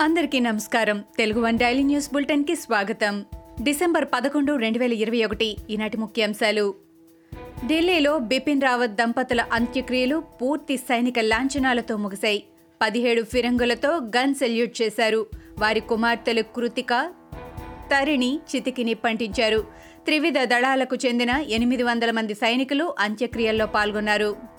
అందరికీ నమస్కారం. Telugu one daily news బులెటిన్కి స్వాగతం. డిసెంబర్ పదకొండు రెండు వేల ఇరవై ఒకటి ఈనాటి ముఖ్యాంశాలు. ఢిల్లీలో బిపిన్ రావత్ దంపతుల అంత్యక్రియలు పూర్తి సైనిక లాంఛనాలతో ముగిశాయి. పదిహేడు ఫిరంగులతో గన్ సెల్యూట్ చేశారు. వారి కుమార్తెలు కృతిక తరిణి చితికిని పంటించారు. త్రివిధ దళాలకు చెందిన ఎనిమిది వందల మంది సైనికులు అంత్యక్రియల్లో పాల్గొన్నారు.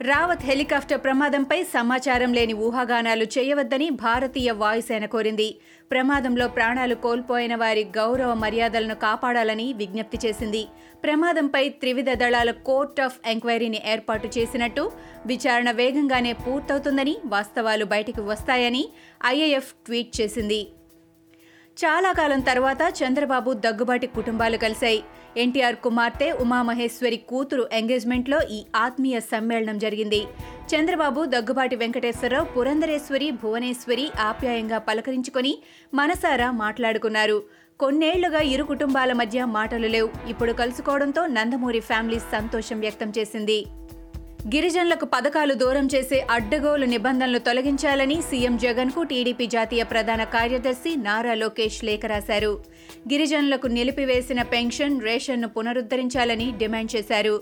రావత్ హెలికాప్టర్ ప్రమాదంపై సమాచారం లేని ఊహాగానాలు చేయవద్దని భారతీయ వాయుసేన కోరింది. ప్రమాదంలో ప్రాణాలు కోల్పోయిన వారి గౌరవ మర్యాదలను కాపాడాలని విజ్ఞప్తి చేసింది. ప్రమాదంపై త్రివిధ దళాల కోర్ట్ ఆఫ్ ఎంక్వైరీని ఏర్పాటు చేసినట్టు విచారణ వేగంగానే పూర్తవుతుందని వాస్తవాలు బయటికి వస్తాయని ఐఏఎఫ్ ట్వీట్ చేసింది. చాలా కాలం తర్వాత చంద్రబాబు దగ్గుబాటి కుటుంబాలు కలిశాయి. ఎన్టీఆర్ కుమార్తె ఉమామహేశ్వరి కూతురు ఎంగేజ్మెంట్లో ఈ ఆత్మీయ సమ్మేళనం జరిగింది. చంద్రబాబు దగ్గుబాటి వెంకటేశ్వరరావు పురంధరేశ్వరి భువనేశ్వరి ఆప్యాయంగా పలకరించుకొని మనసారా మాట్లాడుకున్నారు. కొన్నేళ్ళుగా ఇరు కుటుంబాల మధ్య మాటలు లేవు. ఇప్పుడు కలుసుకోవడంతో నందమూరి ఫ్యామిలీ సంతోషం వ్యక్తం చేసింది. గిరిజనులకు పథకాలు దూరం చేసే అడ్డగోలు నిబంధనలు తొలగించాలని సీఎం జగన్కు టీడీపీ జాతీయ ప్రధాన కార్యదర్శి నారా లోకేష్ లేఖ రాశారు. గిరిజనులకు నిలిపివేసిన పెన్షన్ రేషన్ను పునరుద్ధరించాలని డిమాండ్ చేశారు.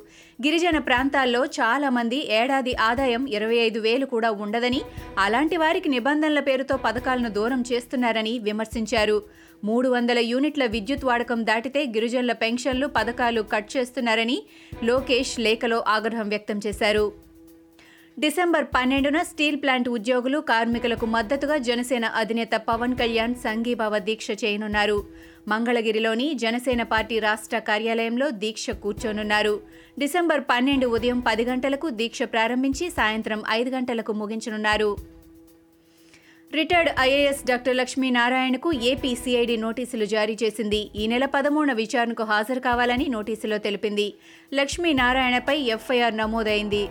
గిరిజన ప్రాంతాల్లో చాలా మంది ఏడాది ఆదాయం ఇరవై ఐదు వేలు కూడా ఉండదని అలాంటి వారికి నిబంధనల పేరుతో పథకాలను దూరం చేస్తున్నారని విమర్శించారు. మూడు వందల యూనిట్ల విద్యుత్ వాడకం దాటితే గిరిజనుల పెన్షన్లు పథకాలు కట్ చేస్తున్నారని లోకేష్ లేఖలో ఆగ్రహం వ్యక్తం చేశారు. డిసెంబర్ పన్నెండున స్టీల్ ప్లాంట్ ఉద్యోగులు కార్మికులకు మద్దతుగా జనసేన అధినేత పవన్ కళ్యాణ్ సంఘీభావ దీక్ష చేయనున్నారు. మంగళగిరిలోని జనసేన పార్టీ రాష్ట్ర కార్యాలయంలో దీక్ష కూర్చోనున్నారు. డిసెంబర్ పన్నెండు ఉదయం పది గంటలకు దీక్ష ప్రారంభించి సాయంత్రం ఐదు గంటలకు ముగించనున్నారు. రిటైర్డ్ ఐఏఎస్ డాక్టర్ లక్ష్మీనారాయణకు ఏపీ సిఐడి నోటీసులు జారీ చేసింది. ఈ నెల పదమూడున విచారణకు హాజరు కావాలని నోటీసులో తెలిపింది. లక్ష్మీనారాయణపై ఎఫ్ఐఆర్ నమోదైంది.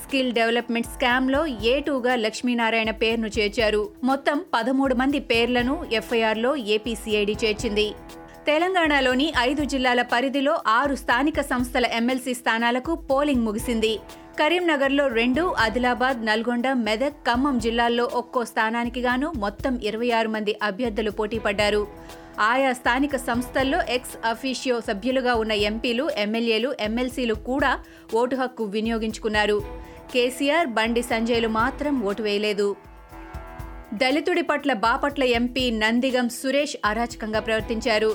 స్కిల్ డెవలప్మెంట్ స్కామ్లో ఏ టూగా లక్ష్మీనారాయణ పేరును చేర్చారు. మొత్తం పదమూడు మంది పేర్లను ఎఫ్ఐఆర్లో ఏపీ సిఐడి చేర్చింది. తెలంగాణలోని ఐదు జిల్లాల పరిధిలో ఆరు స్థానిక సంస్థల ఎమ్మెల్సీ స్థానాలకు పోలింగ్ ముగిసింది. కరీంనగర్లో రెండు ఆదిలాబాద్ నల్గొండ మెదక్ ఖమ్మం జిల్లాల్లో ఒక్కో స్థానానికి గాను మొత్తం ఇరవై ఆరు మంది అభ్యర్థులు పోటీపడ్డారు ఆయా స్థానిక సంస్థల్లో ఎక్స్ అఫీషియో సభ్యులుగా ఉన్న ఎంపీలు ఎమ్మెల్యేలు ఎమ్మెల్సీలు కూడా ఓటు హక్కు వినియోగించుకున్నారు. కేసీఆర్ బండి సంజయ్లు మాత్రం ఓటు వేయలేదు. దళితుడి పట్ల బాపట్ల ఎంపీ నందిగం సురేష్ అరాచకంగా ప్రవర్తించారు.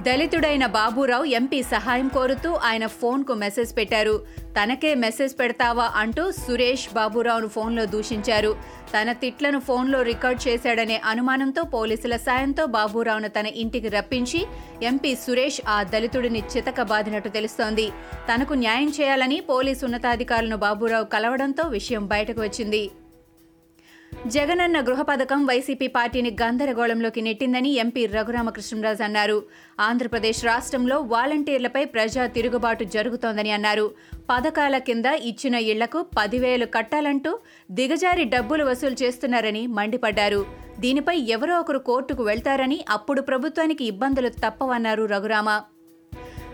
దళితుడైన బాబురావు ఎంపీ సహాయం కోరుతూ ఆయన ఫోన్కు మెసేజ్ పెట్టారు. తనకే మెసేజ్ పెడతావా అంటూ సురేష్ బాబురావును ఫోన్లో దూషించారు. తన తిట్లను ఫోన్లో రికార్డ్ చేశాడనే అనుమానంతో పోలీసుల సాయంతో బాబురావును తన ఇంటికి రప్పించి ఎంపీ సురేష్ ఆ దళితుడిని చితక బాదినట్టు తెలుస్తోంది. తనకు న్యాయం చేయాలని పోలీసు ఉన్నతాధికారులను బాబురావు కలవడంతో విషయం బయటకు వచ్చింది. జగనన్న గృహ పథకం వైసీపీ పార్టీని గందరగోళంలోకి నెట్టిందని ఎంపీ రఘురామకృష్ణరాజు అన్నారు. ఆంధ్రప్రదేశ్ రాష్ట్రంలో వాలంటీర్లపై ప్రజా తిరుగుబాటు జరుగుతోందని అన్నారు. పథకాల కింద ఇచ్చిన ఇళ్ళకు పదివేలు కట్టాలంటూ దిగజారి డబ్బులు వసూలు చేస్తున్నారని మండిపడ్డారు. దీనిపై ఎవరో ఒకరు కోర్టుకు వెళ్తారని అప్పుడు ప్రభుత్వానికి ఇబ్బందులు తప్పవన్నారు రఘురామ.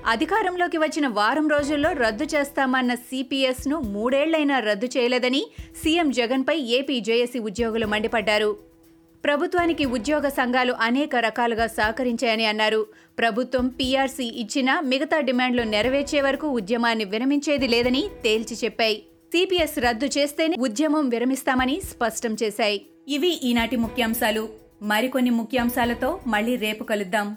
అధికారంలోకి వచ్చిన వారం రోజుల్లో రద్దు చేస్తామన్న సిపిఎస్ను మూడేళ్ళైనా రద్దు చేయలేదని సీఎం జగన్పై ఏపీ జేఏసీ ఉద్యోగులు మండిపడ్డారు. ప్రభుత్వానికి ఉద్యోగ సంఘాలు అనేక రకాలుగా సహకరించాయని అన్నారు. ప్రభుత్వం పీఆర్సీ ఇచ్చినా మిగతా డిమాండ్లు నెరవేర్చే వరకు ఉద్యమాన్ని విరమించేది లేదని తేల్చి చెప్పాయి. సిపిఎస్ రద్దు చేస్తేనే ఉద్యమం విరమిస్తామని స్పష్టం చేశాయి. ఇవి ఈనాటి ముఖ్యాంశాలు. మరికొన్ని ముఖ్యాంశాలతో మళ్ళీ రేపు కలుద్దాం.